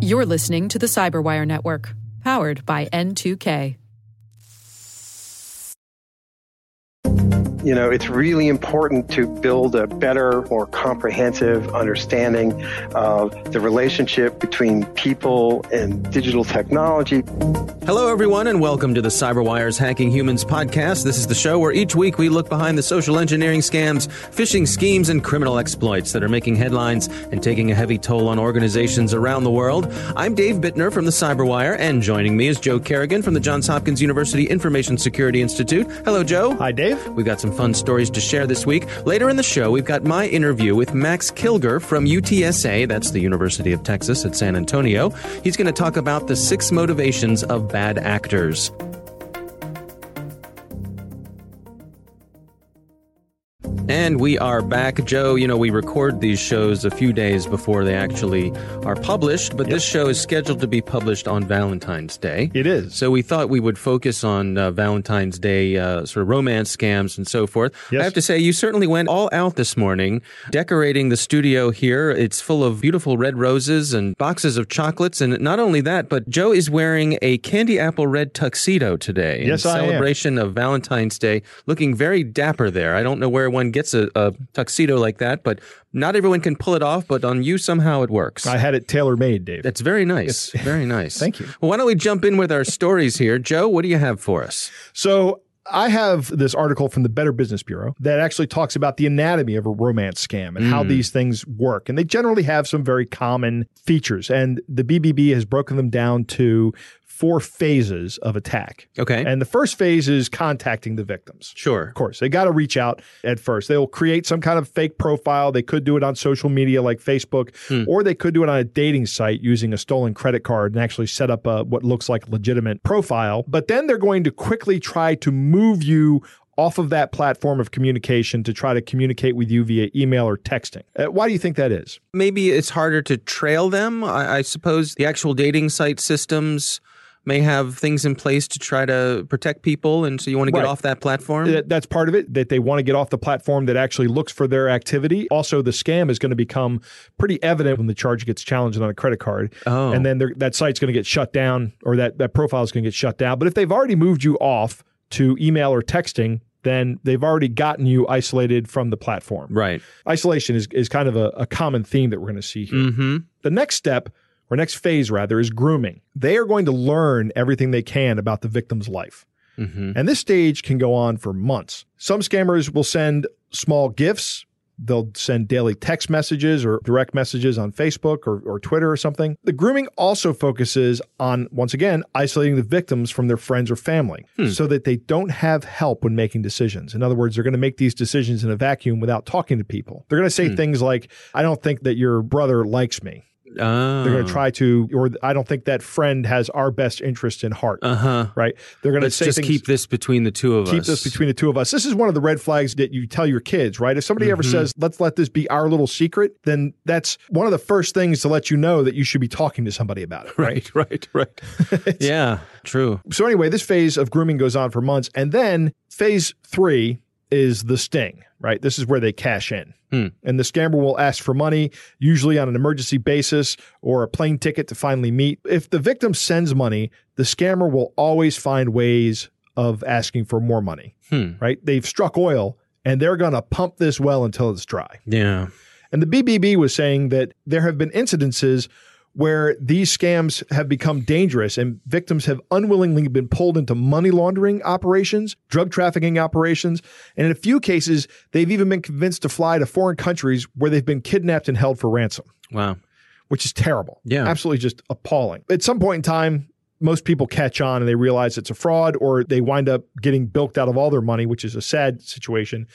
You're listening to the Cyberwire Network, powered by N2K. You know, it's really important to build a better, more comprehensive understanding of the relationship between people and digital technology. Hello, everyone, and welcome to the CyberWire's Hacking Humans podcast. This is the show where each week we look behind the social engineering scams, phishing schemes, and criminal exploits that are making headlines and taking a heavy toll on organizations around the world. I'm Dave Bittner from the CyberWire, and joining me is Joe Carrigan from the Johns Hopkins University Information Security Institute. Hello, Joe. Hi, Dave. We've got some fun stories to share this week. Later in the show, we've got my interview with Max Kilger from UTSA, that's the University of Texas at San Antonio. He's going to talk about the six motivations of bad actors. And we are back. Joe, you know, we record these shows a few days before they actually are published, but this show is scheduled to be published on Valentine's Day. It is. So we thought we would focus on uh, Valentine's Day uh, sort of romance scams and so forth. Yes. I have to say, you certainly went all out this morning decorating the studio here. It's full of beautiful red roses and boxes of chocolates. And not only that, but Joe is wearing a candy apple red tuxedo today Yes, in I am. celebration of Valentine's Day, looking very dapper there. I don't know where one gets a, a tuxedo like that, but not everyone can pull it off, but on you somehow it works. I had it tailor made, Dave. That's very nice. Very nice. Thank you. Well, why don't we jump in with our stories here? Joe, what do you have for us? So I have this article from the Better Business Bureau that actually talks about the anatomy of a romance scam and how mm. these things work. And they generally have some very common features. And the BBB has broken them down to four phases of attack. Okay. And the first phase is contacting the victims. Sure. Of course, they got to reach out at first. They will create some kind of fake profile. They could do it on social media like Facebook, hmm. or they could do it on a dating site using a stolen credit card and actually set up a, what looks like a legitimate profile. But then they're going to quickly try to move you off of that platform of communication to try to communicate with you via email or texting. Uh, why do you think that is? Maybe it's harder to trail them. I, I suppose the actual dating site systems may have things in place to try to protect people, and so you want to get Right. off that platform. That's part of it, that they want to get off the platform that actually looks for their activity. Also, the scam is going to become pretty evident when the charge gets challenged on a credit card. Oh. And then that site's going to get shut down or that, that profile is going to get shut down. But if they've already moved you off to email or texting, then they've already gotten you isolated from the platform. right. Isolation is, is kind of a, a common theme that we're going to see here. Mm-hmm. The next step, or next phase rather, is grooming. They are going to learn everything they can about the victim's life. Mm-hmm. And this stage can go on for months. Some scammers will send small gifts. They'll send daily text messages or direct messages on Facebook or, or Twitter or something. The grooming also focuses on, once again, isolating the victims from their friends or family hmm. so that they don't have help when making decisions. In other words, they're going to make these decisions in a vacuum without talking to people. They're going to say hmm. things like, I don't think that your brother likes me. Oh. They're going to try to, or I don't think that friend has our best interest in heart. Uh huh. Right? They're going to Let's say just things, keep this between the two of keep us. Keep this between the two of us. This is one of the red flags that you tell your kids, right? If somebody ever says, let's let this be our little secret, then that's one of the first things to let you know that you should be talking to somebody about it, right? Right. Right. Right. yeah. True. so, anyway, this phase of grooming goes on for months. And then phase three is the sting, right? This is where they cash in. Hmm. And the scammer will ask for money, usually on an emergency basis or a plane ticket to finally meet. If the victim sends money, the scammer will always find ways of asking for more money, hmm. right? They've struck oil and they're going to pump this well until it's dry. Yeah. And the BBB was saying that there have been incidences where these scams have become dangerous and victims have unwillingly been pulled into money laundering operations, drug trafficking operations, and in a few cases, they've even been convinced to fly to foreign countries where they've been kidnapped and held for ransom, Wow. which is terrible. Yeah. Absolutely just appalling. At some point in time, most people catch on and they realize it's a fraud or they wind up getting bilked out of all their money, which is a sad situation.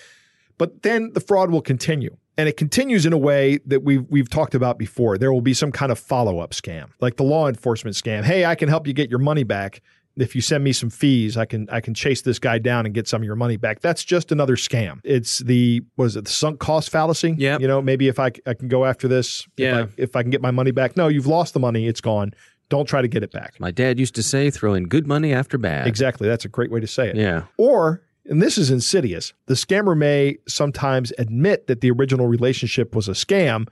But then the fraud will continue. And it continues in a way that we've we've talked about before. There will be some kind of follow-up scam, like the law enforcement scam. Hey, I can help you get your money back. If you send me some fees, I can I can chase this guy down and get some of your money back. That's just another scam. It's the was it the sunk cost fallacy? Yeah. You know, maybe if I I can go after this, Yeah. if I, if I can get my money back. No, you've lost the money. It's gone. Don't try to get it back. My dad used to say, throw in good money after bad. Exactly. That's a great way to say it. Yeah. Or, and this is insidious, the scammer may sometimes admit that the original relationship was a scam,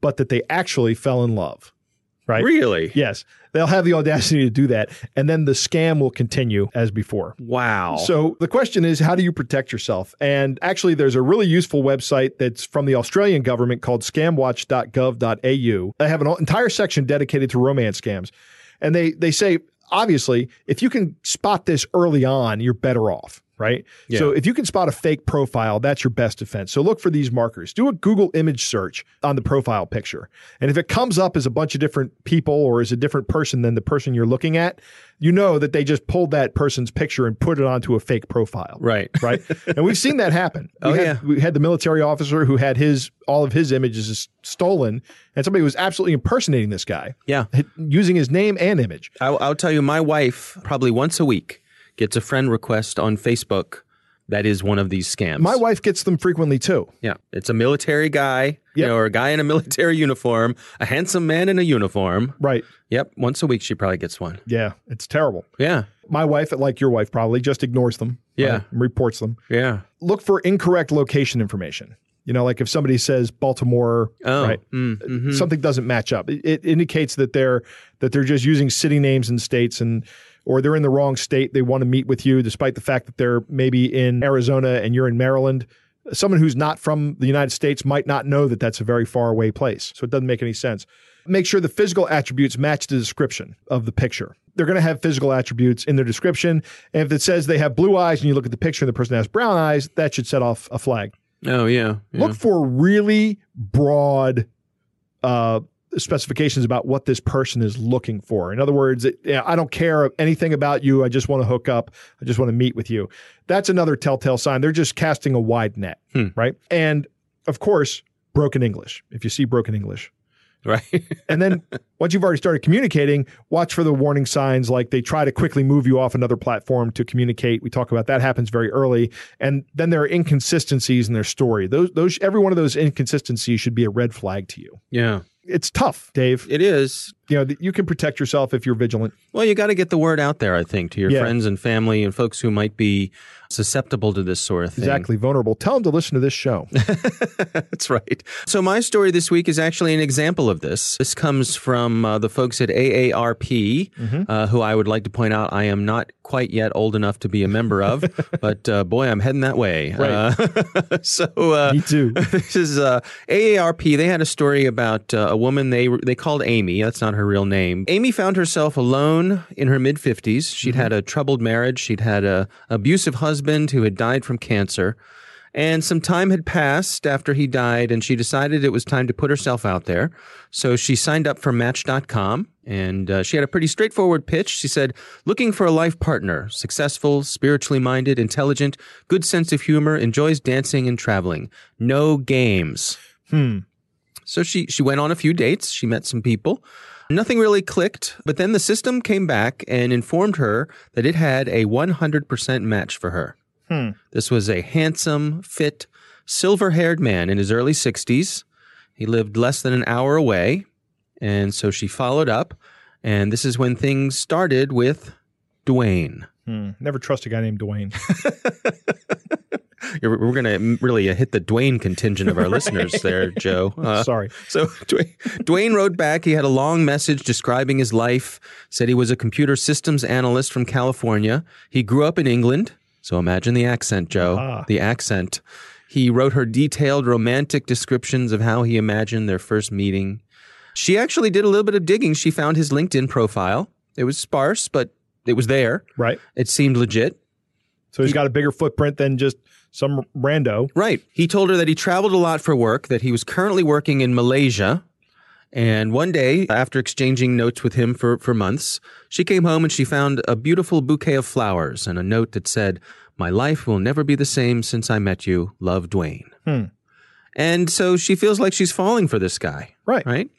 but that they actually fell in love. Right? Really? Yes. They'll have the audacity to do that. And then the scam will continue as before. Wow. So the question is, how do you protect yourself? And actually, there's a really useful website that's from the Australian government called scamwatch.gov.au. They have an entire section dedicated to romance scams. And they, they say, obviously, if you can spot this early on, you're better off right? Yeah. So if you can spot a fake profile, that's your best defense. So look for these markers. Do a Google image search on the profile picture. And if it comes up as a bunch of different people or as a different person than the person you're looking at, you know that they just pulled that person's picture and put it onto a fake profile. Right. Right. and we've seen that happen. Oh, we had, yeah. We had the military officer who had his all of his images stolen and somebody was absolutely impersonating this guy yeah. using his name and image. I'll, I'll tell you, my wife probably once a week gets a friend request on Facebook that is one of these scams. My wife gets them frequently too. Yeah, it's a military guy, you know, or a guy in a military uniform, a handsome man in a uniform. Right. Yep, once a week she probably gets one. Yeah. It's terrible. Yeah, My wife, like your wife, probably just ignores them. Yeah. reports them. yeah. Look for incorrect location information. You know, like if somebody says Baltimore, Oh, right, mm, mhm. something doesn't match up. It, it indicates that they're that they're just using city names and states, and or they're in the wrong state. They want to meet with you, despite the fact that they're maybe in Arizona and you're in Maryland. Someone who's not from the United States might not know that that's a very far away place, so it doesn't make any sense. Make sure the physical attributes match the description of the picture. They're going to have physical attributes in their description, and if it says they have blue eyes and you look at the picture and the person has brown eyes, that should set off a flag. Oh yeah. yeah. Look for really broad uh, specifications about what this person is looking for. In other words, it, yeah, I don't care anything about you. I just want to hook up. I just want to meet with you. That's another telltale sign. They're just casting a wide net, Hmm. right? And of course, broken English. If you see broken English, right. and then once you've already started communicating, watch for the warning signs like they try to quickly move you off another platform to communicate. We talk about that happens very early. And then there are inconsistencies in their story. Those those every one of those inconsistencies should be a red flag to you. yeah, It's tough, Dave. it is. You know, you can protect yourself if you're vigilant. Well, you got to get the word out there, I think, to your Yeah. friends and family and folks who might be susceptible to this sort of thing. Exactly, vulnerable. Tell them to listen to this show. That's right. So, my story this week is actually an example of this. This comes from uh, the folks at AARP, uh, who I would like to point out I am not quite yet old enough to be a member of, but uh, boy, I'm heading that way. Right. Uh, so, uh, Me too. this is uh, AARP. They had a story about uh, a woman they they called Amy. That's not her real name. Amy found herself alone in her mid fifties. She'd had a troubled marriage. She'd had a abusive husband who had died from cancer. And some time had passed after he died, and she decided it was time to put herself out there. So she signed up for Match.com, and uh, she had a pretty straightforward pitch. She said, Looking for a life partner, successful, spiritually minded, intelligent, good sense of humor, enjoys dancing and traveling. No games. Hmm. So she, she went on a few dates. She met some people. Nothing really clicked, but then the system came back and informed her that it had a 100% match for her. Hmm. This was a handsome, fit, silver haired man in his early 60s. He lived less than an hour away. And so she followed up. And this is when things started with Dwayne. Hmm. Never trust a guy named Dwayne. You're- We're going to really hit the Dwayne contingent of our listeners there, Joe. Uh, Sorry. So Dwayne, Dwayne wrote back. He had a long message describing his life. Said he was a computer systems analyst from California. He grew up in England. So imagine the accent, Joe. Ah. The accent. He wrote her detailed romantic descriptions of how he imagined their first meeting. She actually did a little bit of digging. She found his LinkedIn profile. It was sparse, but it was there. Right. It seemed legit. So he's got a bigger footprint than just some rando. Right. He told her that he traveled a lot for work, that he was currently working in Malaysia. And one day, after exchanging notes with him for, for months, she came home and she found a beautiful bouquet of flowers and a note that said, My life will never be the same since I met you. Love, Dwayne. Hmm. And so she feels like she's falling for this guy. Right. Right.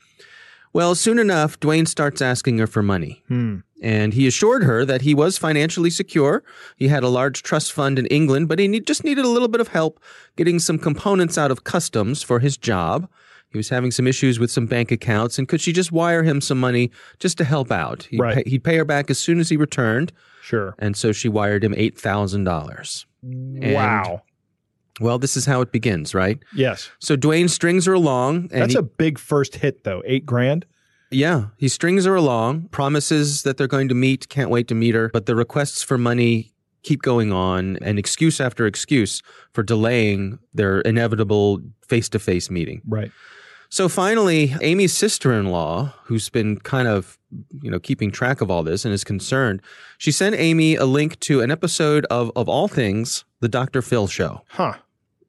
Well, soon enough, Dwayne starts asking her for money. Hmm. And he assured her that he was financially secure. He had a large trust fund in England, but he need, just needed a little bit of help getting some components out of customs for his job. He was having some issues with some bank accounts, and could she just wire him some money just to help out? He'd, Right. pay, he'd pay her back as soon as he returned, Sure. and so she wired him $8,000. Wow. Well, this is how it begins, right? Yes. So Dwayne strings her along, and That's he- a big first hit, though. Eight grand. Yeah, he strings her along, promises that they're going to meet, can't wait to meet her, but the requests for money keep going on and excuse after excuse for delaying their inevitable face-to-face meeting. Right. So finally, Amy's sister-in-law, who's been kind of, you know, keeping track of all this and is concerned, she sent Amy a link to an episode of of all things, the Dr. Phil show. Huh.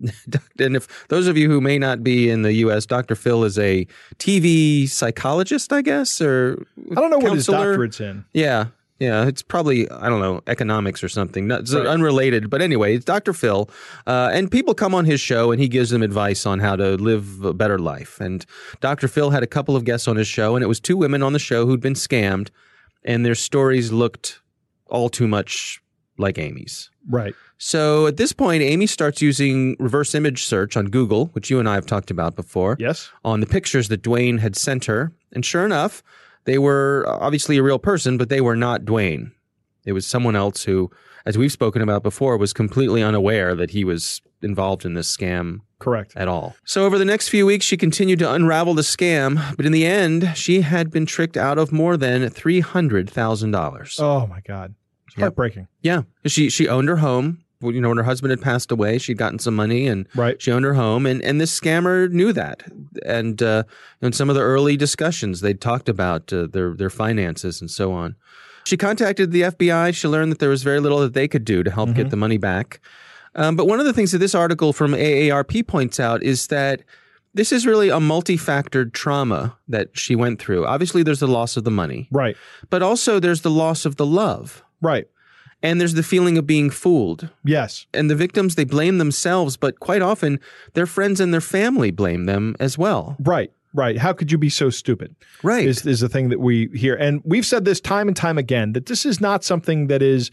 And if those of you who may not be in the US, Dr. Phil is a TV psychologist, I guess, or I don't know what his counselor. doctorate's in. Yeah. Yeah, it's probably I don't know economics or something. Not, it's Right. unrelated, but anyway, it's Dr. Phil, uh, and people come on his show and he gives them advice on how to live a better life. And Dr. Phil had a couple of guests on his show, and it was two women on the show who'd been scammed, and their stories looked all too much like Amy's. Right. So at this point, Amy starts using reverse image search on Google, which you and I have talked about before Yes. on the pictures that Dwayne had sent her. And sure enough, they were obviously a real person, but they were not Dwayne. It was someone else who, as we've spoken about before, was completely unaware that he was involved in this scam Correct. at all. So over the next few weeks, she continued to unravel the scam, but in the end, she had been tricked out of more than three hundred thousand dollars. Oh my God. Heartbreaking. Yeah, she she owned her home. You know, when her husband had passed away, she'd gotten some money and Right. she owned her home, and, and this scammer knew that. And uh, in some of the early discussions, they talked about uh, their their finances and so on. She contacted the FBI. She learned that there was very little that they could do to help get the money back. Um, but one of the things that this article from AARP points out is that this is really a multi-factored trauma that she went through. Obviously, there's the loss of the money, Right. but also there's the loss of the love, Right. and there's the feeling of being fooled Yes. and the victims they blame themselves but quite often their friends and their family blame them as well Right. Right. How could you be so stupid? right Is is the thing that we hear, and we've said this time and time again that this is not something that is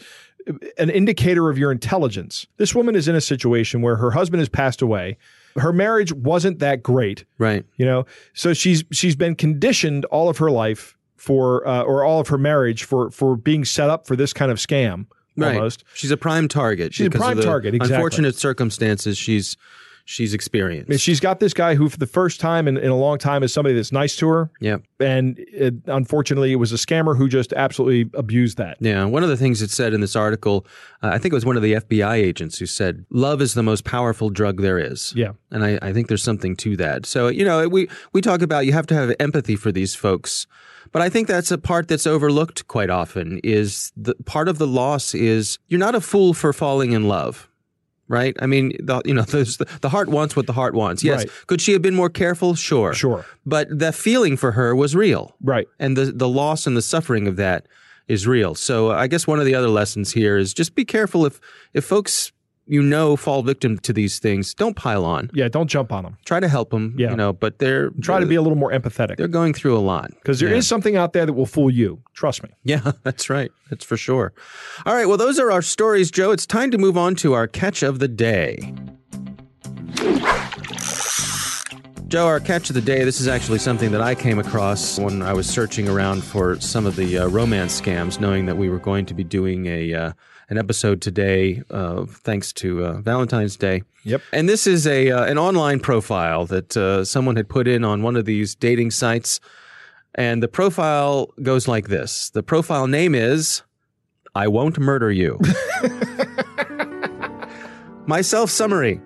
uh, an indicator of your intelligence. This woman is in a situation where her husband has passed away. Her marriage wasn't that great, right you know. So she's she's been conditioned all of her life for, uh, or all of her marriage for for being set up for this kind of scam. right Almost. she's a prime target She's a prime target, exactly. unfortunate circumstances she's she's experienced I mean, she's got this guy who, for the first time in, in a long time, is somebody that's nice to her. yeah And it, unfortunately, it was a scammer who just absolutely abused that. yeah one of the things it said in this article uh, i think it was one of the fbi agents who said love is the most powerful drug there is Yeah. and I, I think there's something to that. So you know, we we talk about you have to have empathy for these folks, but I think that's a part that's overlooked quite often. Is the part of the loss is you're not a fool for falling in love. Right. I mean, the, you know, the, the heart wants what the heart wants. Yes. Right. Could she have been more careful? Sure. Sure. But the feeling for her was real Right. and the the loss and the suffering of that is real. So I guess one of the other lessons here is just be careful if if folks you know fall victim to these things, don't pile on. Yeah. Don't jump on them. Try to help them, Yeah. you know, but they're Try to be a little more empathetic they're going through a lot because there is Yeah. something out there that will fool you. Trust me. Yeah, that's right. That's for sure. All right, well those are our stories, Joe. It's time to move on to our catch of the day. Joe, our catch of the day, this is actually something that I came across when I was searching around for some of the uh, romance scams, knowing that we were going to be doing a uh, an episode today, uh, thanks to uh, Valentine's Day. Yep. And this is a uh, an online profile that uh, someone had put in on one of these dating sites, and the profile goes like this: the profile name is "I won't murder you." My self summary.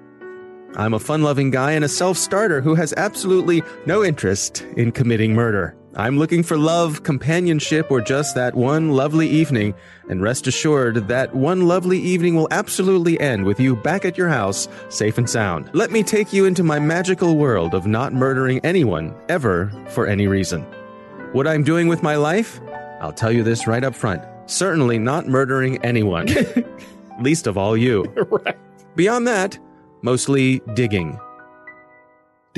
I'm a fun loving guy and a self starter who has absolutely no interest in committing murder. I'm looking for love, companionship, or just that one lovely evening. And rest assured, that one lovely evening will absolutely end with you back at your house, safe and sound. Let me take you into my magical world of not murdering anyone, ever, for any reason. What I'm doing with my life? I'll tell you this right up front. Certainly not murdering anyone. Least of all you. right. Beyond that, mostly digging.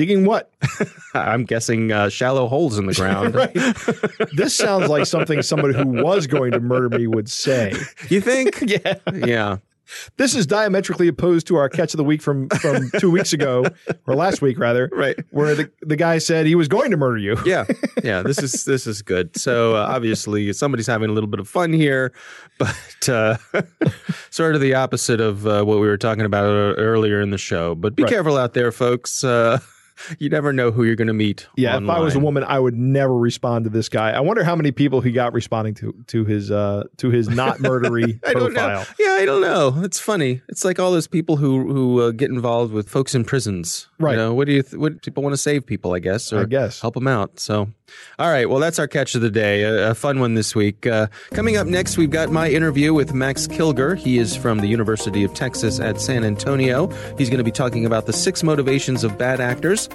Digging what? I'm guessing uh, shallow holes in the ground. This sounds like something somebody who was going to murder me would say. You think? Yeah. yeah. This is diametrically opposed to our catch of the week from from two weeks ago, or last week rather, Right. where the, the guy said he was going to murder you. Yeah, yeah. This is this is good. So uh, obviously somebody's having a little bit of fun here, but uh, sort of the opposite of uh, what we were talking about uh, earlier in the show. But be Right. careful out there, folks. You never know who you're going to meet. Yeah, if I was a woman, I would never respond to this guy. I wonder how many people he got responding to to his uh to his not murdery I don't profile. know. Yeah, I don't know. It's funny. It's like all those people who who uh, get involved with folks in prisons. Right. You know, what do you? Th- what people want to save people? I guess. Or I guess. help them out. So, all right. Well, that's our catch of the day. A, a fun one this week. Uh, coming up next, we've got my interview with Max Kilger. He is from the University of Texas at San Antonio. He's going to be talking about the six motivations of bad actors.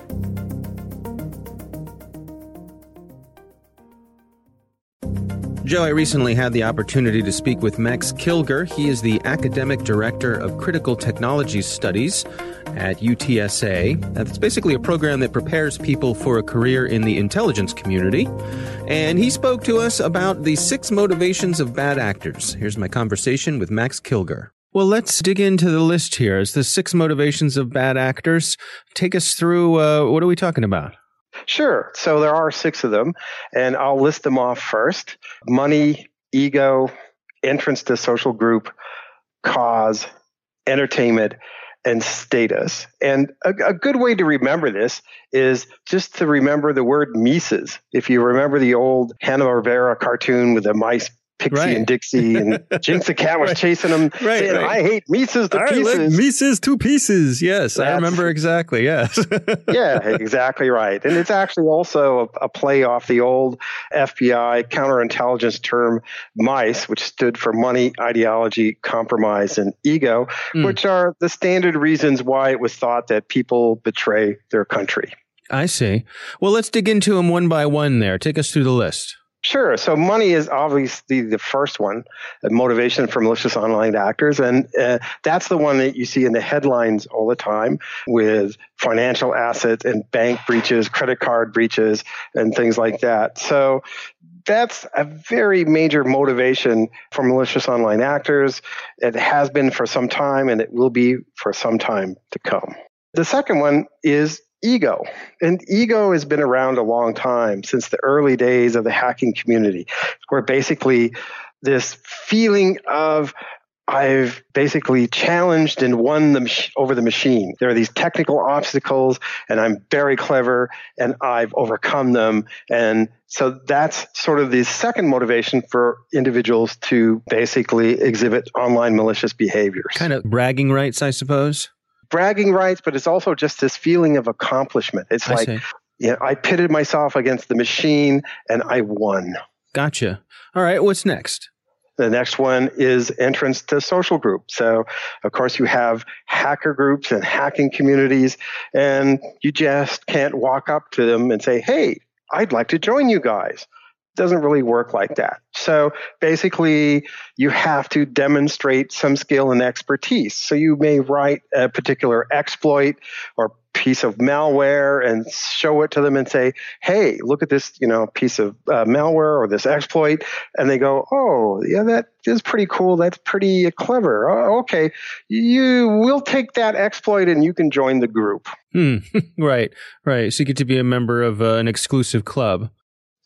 Joe, I recently had the opportunity to speak with Max Kilger. He is the Academic Director of Critical Technology Studies at UTSA. That's basically a program that prepares people for a career in the intelligence community. And he spoke to us about the six motivations of bad actors. Here's my conversation with Max Kilger. Well, let's dig into the list here. It's the six motivations of bad actors. Take us through uh, what are we talking about? Sure. So there are six of them, and I'll list them off first money, ego, entrance to social group, cause, entertainment, and status. And a, a good way to remember this is just to remember the word MEECES. If you remember the old Hanna-Barbera cartoon with the mice, Pixie Right. and Dixie, and Jinks the cat was Right. chasing them, Right, saying, right. I hate Meeces to pieces. Meeces two pieces. Yes, I remember exactly. Yes. yeah, exactly right. And it's actually also a, a play off the old FBI counterintelligence term MICE, which stood for money, ideology, compromise, and ego, Hmm. which are the standard reasons why it was thought that people betray their country. I see. Well, let's dig into them one by one there. Take us through the list. Sure. So money is obviously the first one, motivation for malicious online actors. And uh, that's the one that you see in the headlines all the time with financial assets and bank breaches, credit card breaches, and things like that. So that's a very major motivation for malicious online actors. It has been for some time and it will be for some time to come. The second one is ego. And ego has been around a long time since the early days of the hacking community, where basically this feeling of I've basically challenged and won the mach- over the machine. There are these technical obstacles, and I'm very clever, and I've overcome them. And so that's sort of the second motivation for individuals to basically exhibit online malicious behaviors Kind of bragging rights, I suppose. Bragging rights, but it's also just this feeling of accomplishment. It's I like, see. know, I pitted myself against the machine and I won. Gotcha. All right. What's next? The next one is entrance to social groups. So, of course, you have hacker groups and hacking communities, and you just can't walk up to them and say, Hey, I'd like to join you guys. Doesn't really work like that. So basically, you have to demonstrate some skill and expertise. So you may write a particular exploit or piece of malware and show it to them and say, "Hey, look at this, you know, piece of uh, malware or this exploit," and they go, "Oh, yeah, that is pretty cool. That's pretty clever. Oh, okay, you will take that exploit and you can join the group." Hmm. right. Right. So you get to be a member of uh, an exclusive club.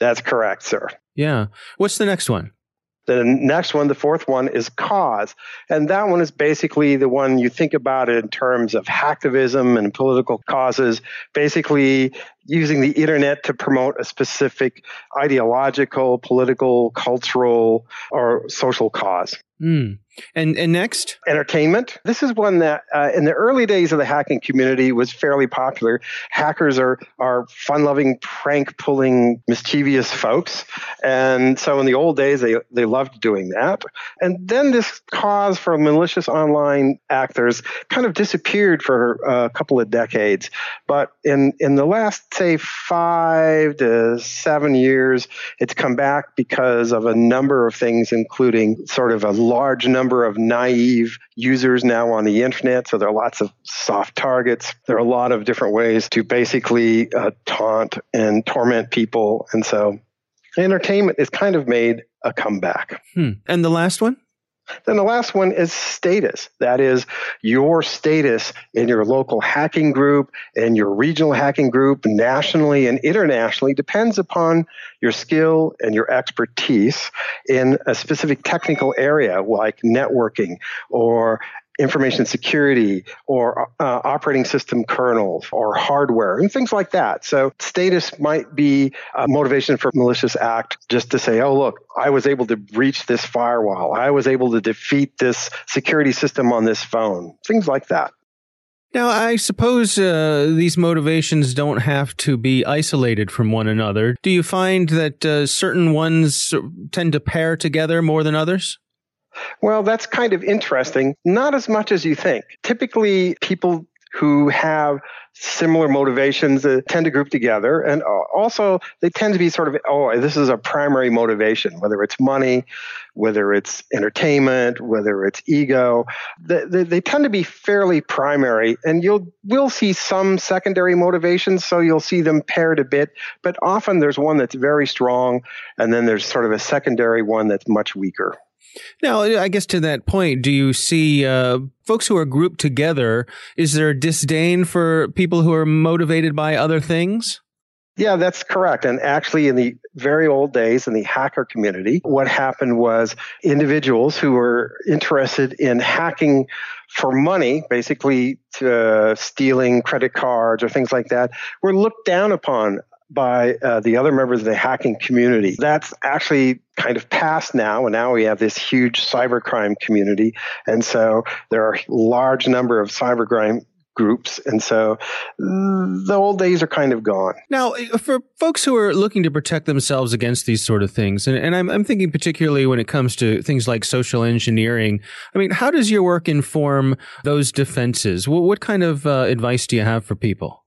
That's correct, sir. Yeah. What's the next one? The next one, the fourth one, is cause. And that one is basically the one you think about it in terms of hacktivism and political causes, basically using the internet to promote a specific ideological, political, cultural, or social cause. Hmm. And and next? Entertainment. This is one that uh, in the early days of the hacking community was fairly popular. Hackers are, are fun loving, prank pulling, mischievous folks. And so in the old days, they, they loved doing that. And then this cause for malicious online actors kind of disappeared for a couple of decades. But in, in the last, say, five to seven years, it's come back because of a number of things, including sort of a large number of naive users now on the internet. So there are lots of soft targets. There are a lot of different ways to basically uh, taunt and torment people. And so entertainment has kind of made a comeback. Hmm. And the last one? Then the last one is status. That is your status in your local hacking group and your regional hacking group, nationally and internationally, depends upon your skill and your expertise in a specific technical area like networking or information security or uh, operating system kernels or hardware and things like that. So status might be a motivation for malicious act just to say, oh, look, I was able to breach this firewall. I was able to defeat this security system on this phone. Things like that. Now, I suppose uh, these motivations don't have to be isolated from one another. Do you find that uh, certain ones tend to pair together more than others? Well, that's kind of interesting. Not as much as you think. Typically, people who have similar motivations uh, tend to group together. And also, they tend to be sort of, oh, this is a primary motivation, whether it's money, whether it's entertainment, whether it's ego. They, they, they tend to be fairly primary. And you'll will see some secondary motivations, so you'll see them paired a bit. But often there's one that's very strong, and then there's sort of a secondary one that's much weaker. Now, I guess to that point, do you see uh, folks who are grouped together? Is there disdain for people who are motivated by other things? Yeah, that's correct. And actually, in the very old days in the hacker community, what happened was individuals who were interested in hacking for money, basically uh, stealing credit cards or things like that, were looked down upon by uh, the other members of the hacking community. That's actually kind of past now, and now we have this huge cybercrime community. And so there are a large number of cybercrime groups. And so the old days are kind of gone. Now, for folks who are looking to protect themselves against these sort of things, and, and I'm, I'm, thinking particularly when it comes to things like social engineering, I mean, how does your work inform those defenses? What, what kind of uh, advice do you have for people?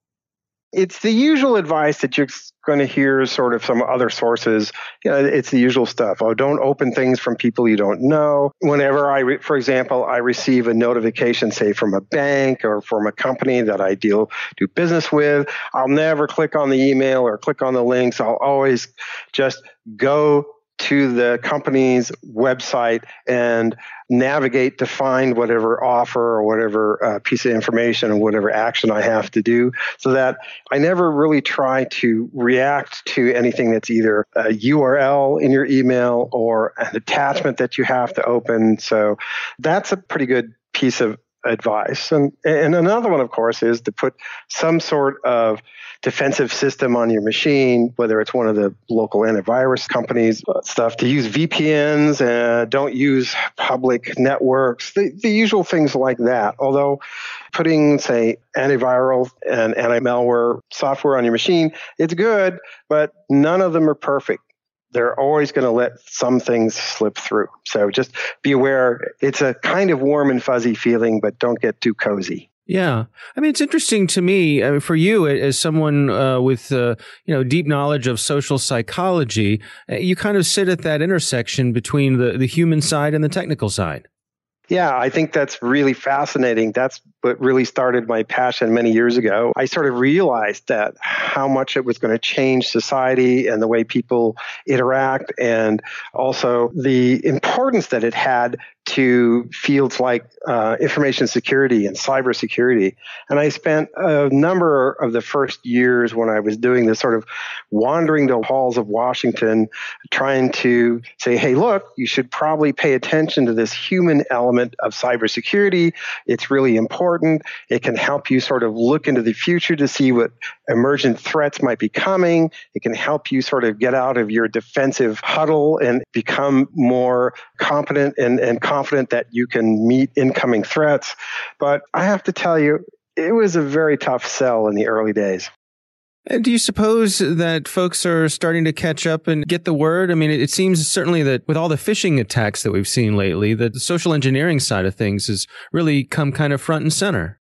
It's the usual advice that you're going to hear sort of some other sources. You know, it's the usual stuff. Oh, don't open things from people you don't know. Whenever I, re- for example, I receive a notification, say from a bank or from a company that I deal do business with, I'll never click on the email or click on the links. I'll always just go to the company's website and navigate to find whatever offer or whatever uh, piece of information or whatever action I have to do so that I never really try to react to anything that's either a URL in your email or an attachment that you have to open. So that's a pretty good piece of advice. And, and another one, of course, is to put some sort of defensive system on your machine, whether it's one of the local antivirus companies uh, stuff, to use VPNs and don't use public networks, the, the usual things like that. Although putting, say, antiviral and anti-malware software on your machine, it's good, but none of them are perfect they're always going to let some things slip through. So just be aware. It's a kind of warm and fuzzy feeling, but don't get too cozy. Yeah, I mean it's interesting to me I mean, for you as someone uh, with uh, you know deep knowledge of social psychology. Uh, you kind of sit at that intersection between the the human side and the technical side. Yeah, I think that's really fascinating. That's what really started my passion many years ago. I sort of realized that how much it was going to change society and the way people interact, and also the importance that it had to fields like uh, information security and cybersecurity. And I spent a number of the first years when I was doing this sort of wandering the halls of Washington, trying to say, hey, look, you should probably pay attention to this human element of cybersecurity. It's really important. It can help you sort of look into the future to see what emergent threats might be coming. It can help you sort of get out of your defensive huddle and become more competent and, and confident that you can meet incoming threats. But I have to tell you, it was a very tough sell in the early days. Do you suppose that folks are starting to catch up and get the word? I mean, it, seems certainly that with all the phishing attacks that we've seen lately, the social engineering side of things has really come kind of front and center.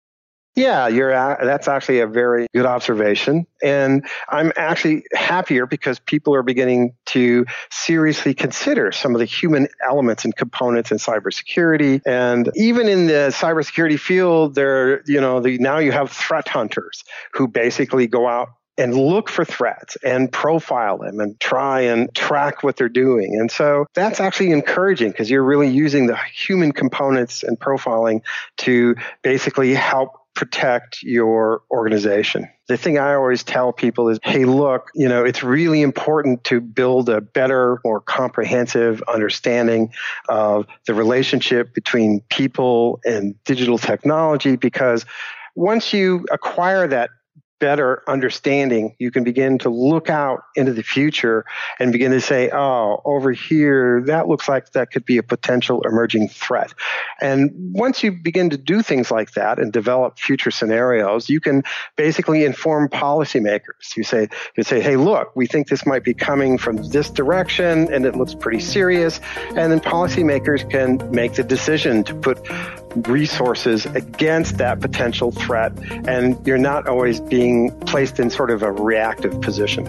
Yeah, you're that's actually a very good observation. And I'm actually happier because people are beginning to seriously consider some of the human elements and components in cybersecurity. And even in the cybersecurity field, there, you know, the, now you have threat hunters who basically go out and look for threats and profile them and try and track what they're doing. And so that's actually encouraging because you're really using the human components and profiling to basically help protect your organization. The thing I always tell people is, hey, look, you know, it's really important to build a better, more comprehensive understanding of the relationship between people and digital technology because once you acquire that better understanding, you can begin to look out into the future and begin to say, oh, over here, that looks like that could be a potential emerging threat. And once you begin to do things like that and develop future scenarios, you can basically inform policymakers. You say, you say, hey, look, we think this might be coming from this direction and it looks pretty serious. And then policymakers can make the decision to put resources against that potential threat. And you're not always being placed in sort of a reactive position.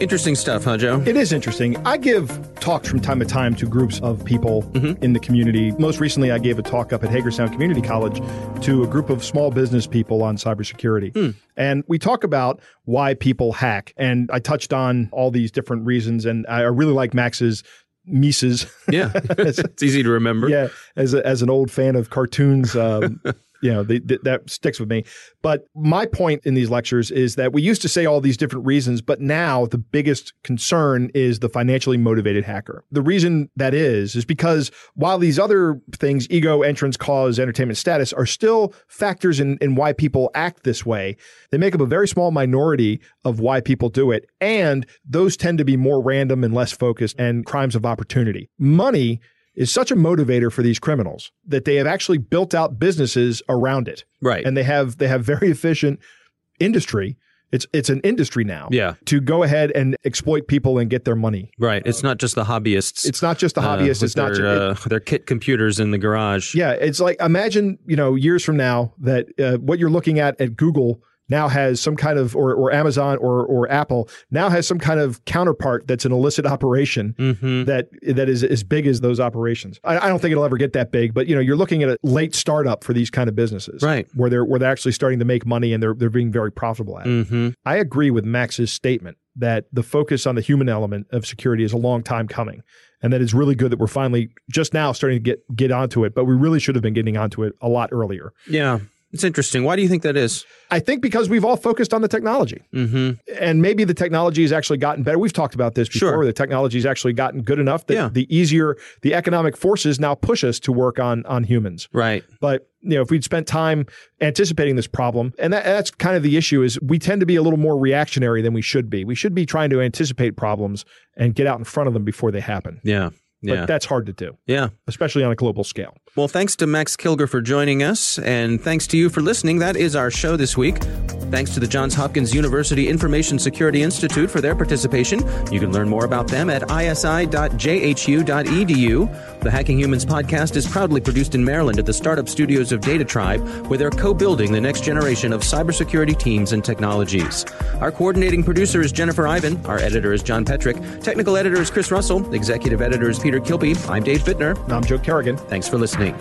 Interesting stuff, huh, Joe? It is interesting. I give talks from time to time to groups of people mm-hmm. in the community. Most recently, I gave a talk up at Hagerstown Community College to a group of small business people on cybersecurity. Mm. And we talk about why people hack. And I touched on all these different reasons. And I really like Max's MEECES. Yeah, it's easy to remember. Yeah, as a, as an old fan of cartoons, um, you know, the, the, that sticks with me. But my point in these lectures is that we used to say all these different reasons, but now the biggest concern is the financially motivated hacker. The reason that is, is because while these other things, ego, entrance, cause, entertainment status, are still factors in, in why people act this way, they make up a very small minority of why people do it. And those tend to be more random and less focused and crimes of opportunity. Money is such a motivator for these criminals that they have actually built out businesses around it. Right. And they have they have very efficient industry. It's it's an industry now. Yeah. To go ahead and exploit people and get their money. Right. It's not just the hobbyists. It's not just the uh, hobbyists. Uh, it's not their, uh, their kit computers in the garage. Yeah. It's like imagine you know years from now that uh, what you're looking at at Google now has some kind of or, or Amazon or or Apple now has some kind of counterpart that's an illicit operation mm-hmm. that that is as big as those operations. I, I, don't think it'll ever get that big, but you know you're looking at a late startup for these kind of businesses, right? Where they're where they're actually starting to make money and they're they're being very profitable at. Mm-hmm. I agree with Max's statement that the focus on the human element of security is a long time coming and that it's really good that we're finally just now starting to get get onto it but we really should have been getting onto it a lot earlier yeah it's interesting. Why do you think that is? I think because we've all focused on the technology. Mm-hmm. And maybe the technology has actually gotten better. We've talked about this before. Sure. The technology has actually gotten good enough that yeah. the easier the economic forces now push us to work on on humans. Right. But you know, if we'd spent time anticipating this problem, and that, that's kind of the issue, is we tend to be a little more reactionary than we should be. We should be trying to anticipate problems and get out in front of them before they happen. Yeah. But yeah. that's hard to do. Yeah. Especially on a global scale. Well, thanks to Max Kilger for joining us, and thanks to you for listening. That is our show this week. Thanks to the Johns Hopkins University Information Security Institute for their participation. You can learn more about them at isi.jhu.edu. The Hacking Humans podcast is proudly produced in Maryland at the startup studios of DataTribe, where they're co building the next generation of cybersecurity teams and technologies. Our coordinating producer is Jennifer Eiben. Our editor is John Petrik. Technical editor is Chris Russell. Executive editor is Peter Kilpe. I'm Dave Bittner. And I'm Joe Carrigan. Thanks for listening.